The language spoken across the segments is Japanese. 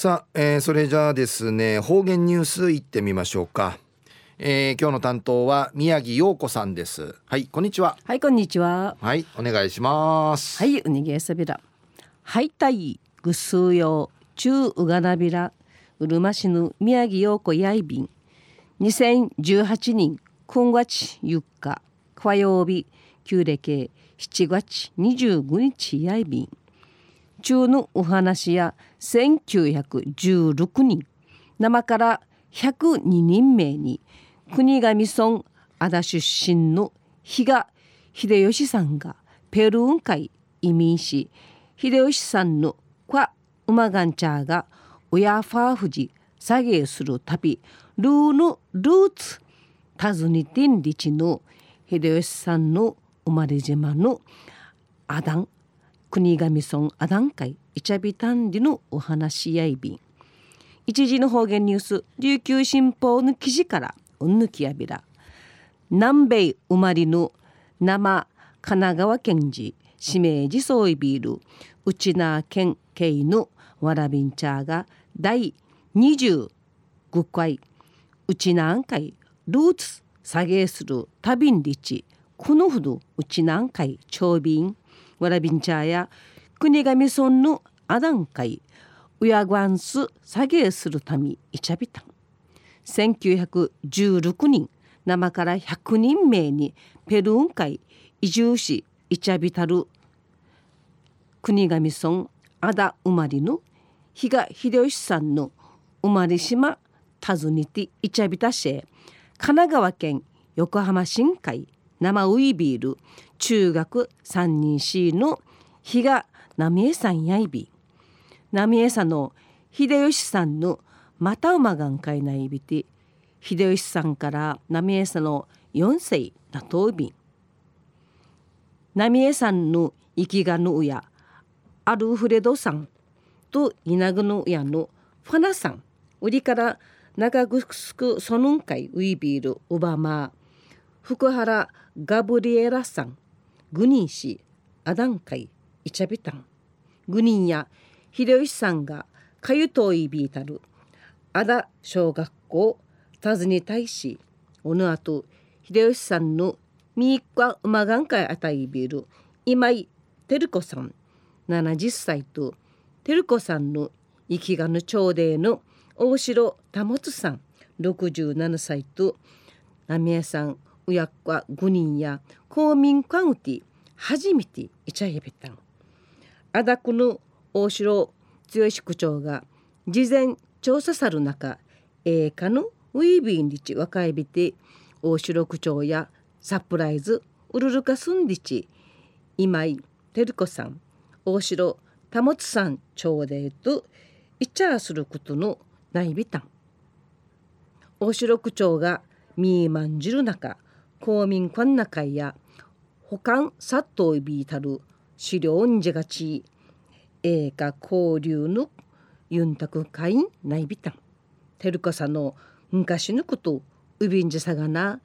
さあ、えー、それじゃあですね方言ニュースいってみましょうか、えー、今日の担当は宮城陽子さんです。はいこんにちは。はいこんにちは。はいお願いします。はいうにげさびら。はいたいぐすうよ中うがなびら。うるま市の宮城陽子やいびん。2018年9月4日火曜日旧暦7月25日やいびん中のお話や1916人。生から102人名に国頭村阿田出身の比嘉秀吉さんがペルーン会移民し秀吉さんの kwa ウマガンチャーが親ファーフジ作芸する旅ルーヌルーツ訪ねてんりちの秀吉さんの生まれ島のアダン。国頭村アダン会イチャビタンディのお話しやいびん一時の方言ニュース琉球新報の記事からうんぬきやびら。南米生まれの生神奈川県寺指名寺総イビール内縄県警のわらびんちゃーが第25回内南海ルーツ下げする旅んりちこのほど内南海長便。わらびんちゃや国頭村のアダン会ウヤグアンス下げするためいちゃびたん1916人生から100人名にペルーン会移住しいちゃびたる国頭村アダ生まれの比嘉秀吉さんの生まれ島訪ねていちゃびたし神奈川県横浜新海生ウイビール。中学3人 C の比嘉浪江さんやいび。浪江さんの秀吉さんのまた馬がんかいないびて秀吉さんから浪江さんの4歳なとうび。浪江さんの生きがぬやアルフレドさんと稲具のやのファナさん。売りから長ぐすくそのんかいウイビールオバマ。福原ガブリエラさんグニン氏アダンカイイチャビタン。グニンや秀吉さんがかゆといびいたるアダ小学校訪ねたいしおのあと秀吉さんのみーかうまがんかいあたいびる今井照子さん70歳と照子さんの生きがぬ朝礼の大城保さん67歳と浪江さん親子は5人や公民館うて初めていちゃへべたん。あだくの大城剛区長が事前調査さる中栄華のウィービンリチ若いびて大城区長やサプライズウルルカスンリチ今井照子さん大城保さん朝礼といちゃすることのないびたん大城区長がみーまんじる中公民館中や保管殺到ビータル資料んじがち映画交流のユンタク会員ないびたんてるかさの昔のことうびんじさがな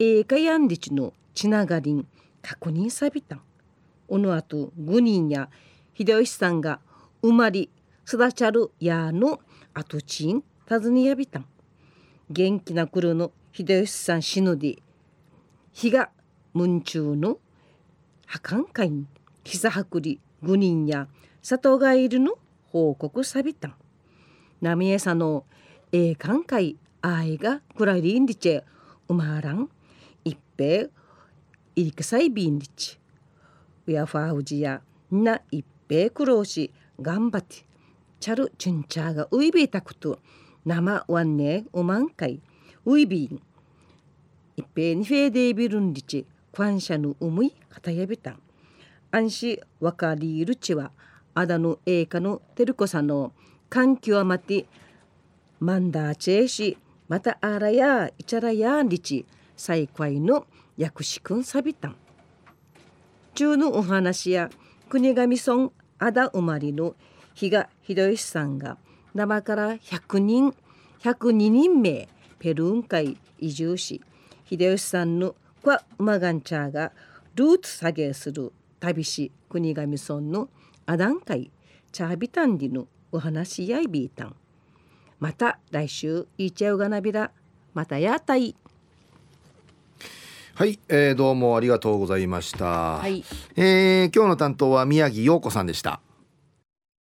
映画やんりちのちながりん確認さびたん。おのあと5人や秀吉さんが生まれ育ちゃるやの跡地ん尋ねやびたん。元気な頃の秀吉さん死ぬで日が文中の破館会に膝はくり5人や里がいるの報告さびたん浪江さの栄冠会愛がくらりんりちうまらん一平いりくさいびんりちウヤファウジやな一平苦労し頑張ってチャルチュンチャーがウイビータクト生ワンネウマンカイウイビン一平にフェーデービルンリチ感謝の思い方やびたん安心わかりるちはアダの栄華のテルコさんの環境はまてマンダーチェーシまたあらやいちゃらやんりち最会の薬師くんさびたん中のお話や国頭村アダ生まれの比嘉秀吉さんが生から100人102人名ペルーン会移住し秀吉さんのクウマガンチャーがルーツ下げする旅し国頭村のアダン会チャービタンディのお話やいびいたんまた来週いっちゃうがなびらまたやたいはい、えー、どうもありがとうございました、はい。えー今日の担当は宮城陽子さんでした